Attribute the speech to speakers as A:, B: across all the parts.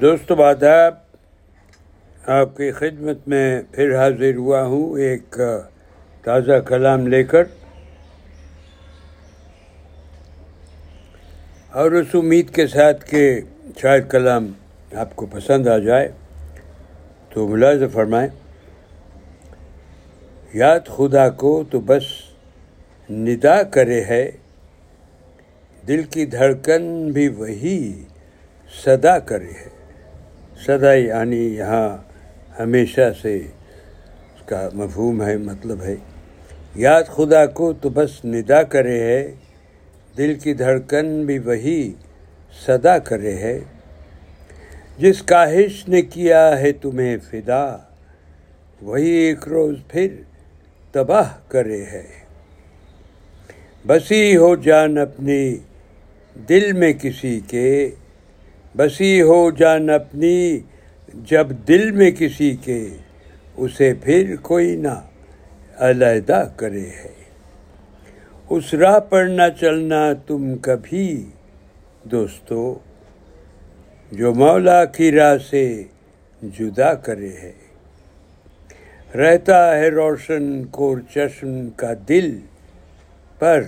A: دوست آداب، آپ کی خدمت میں پھر حاضر ہوا ہوں ایک تازہ کلام لے کر۔ اور اس امید کے ساتھ کہ شاید کلام آپ کو پسند آ جائے تو ملاز فرمائیں۔ یاد خدا کو تو بس ندا کرے ہے، دل کی دھڑکن بھی وہی صدا کرے ہے۔ صدا یعنی یہاں ہمیشہ سے اس کا مفہوم ہے مطلب ہے۔ یاد خدا کو تو بس ندا کرے ہے، دل کی دھڑکن بھی وہی صدا کرے ہے۔ جس کاہش نے کیا ہے تمہیں فدا، وہی ایک روز پھر تباہ کرے ہے۔ بسی ہو جان اپنی دل میں کسی کے بسی ہو جان اپنی، جب دل میں کسی کے، اسے پھر کوئی نہ علیحدہ کرے ہے۔ اس راہ پر نہ چلنا تم کبھی، دوستو، جو مولا کی راہ سے جدا کرے ہے۔ رہتا ہے روشن کور چشم کا دل، پر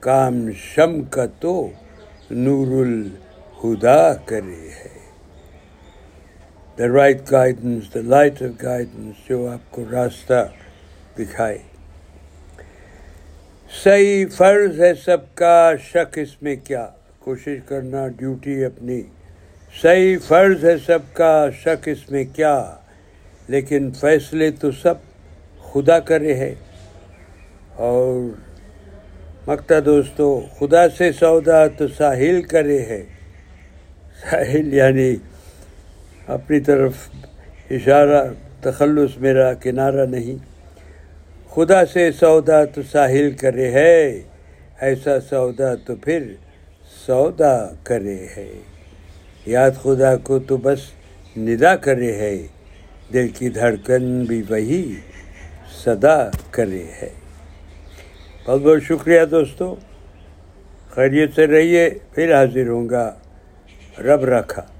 A: کام شم کا تو نور ال الہدا کرے ہے۔ The right guidance the light of guidance جو آپ کو راستہ دکھائے۔ صحیح فرض ہے سب کا، شک اس میں کیا؟ کوشش کرنا ڈیوٹی اپنی۔ صحیح فرض ہے سب کا، شک اس میں کیا؟ لیکن فیصلے تو سب خدا کرے ہے۔ اور مکتا دوستو، خدا سے سودا تو ساحل کرے ہے۔ ساحل یعنی اپنی طرف اشارہ، تخلص میرا کنارہ نہیں۔ خدا سے سودا تو ساحل کرے ہے، ایسا سودا تو پھر سودا کرے ہے۔ یاد خدا کو تو بس ندا کرے ہے، دل کی دھڑکن بھی وہی صدا کرے ہے۔ بہت بہت شکریہ دوستو، خیریت سے رہیے، پھر حاضر ہوں گا۔ رب رکھا۔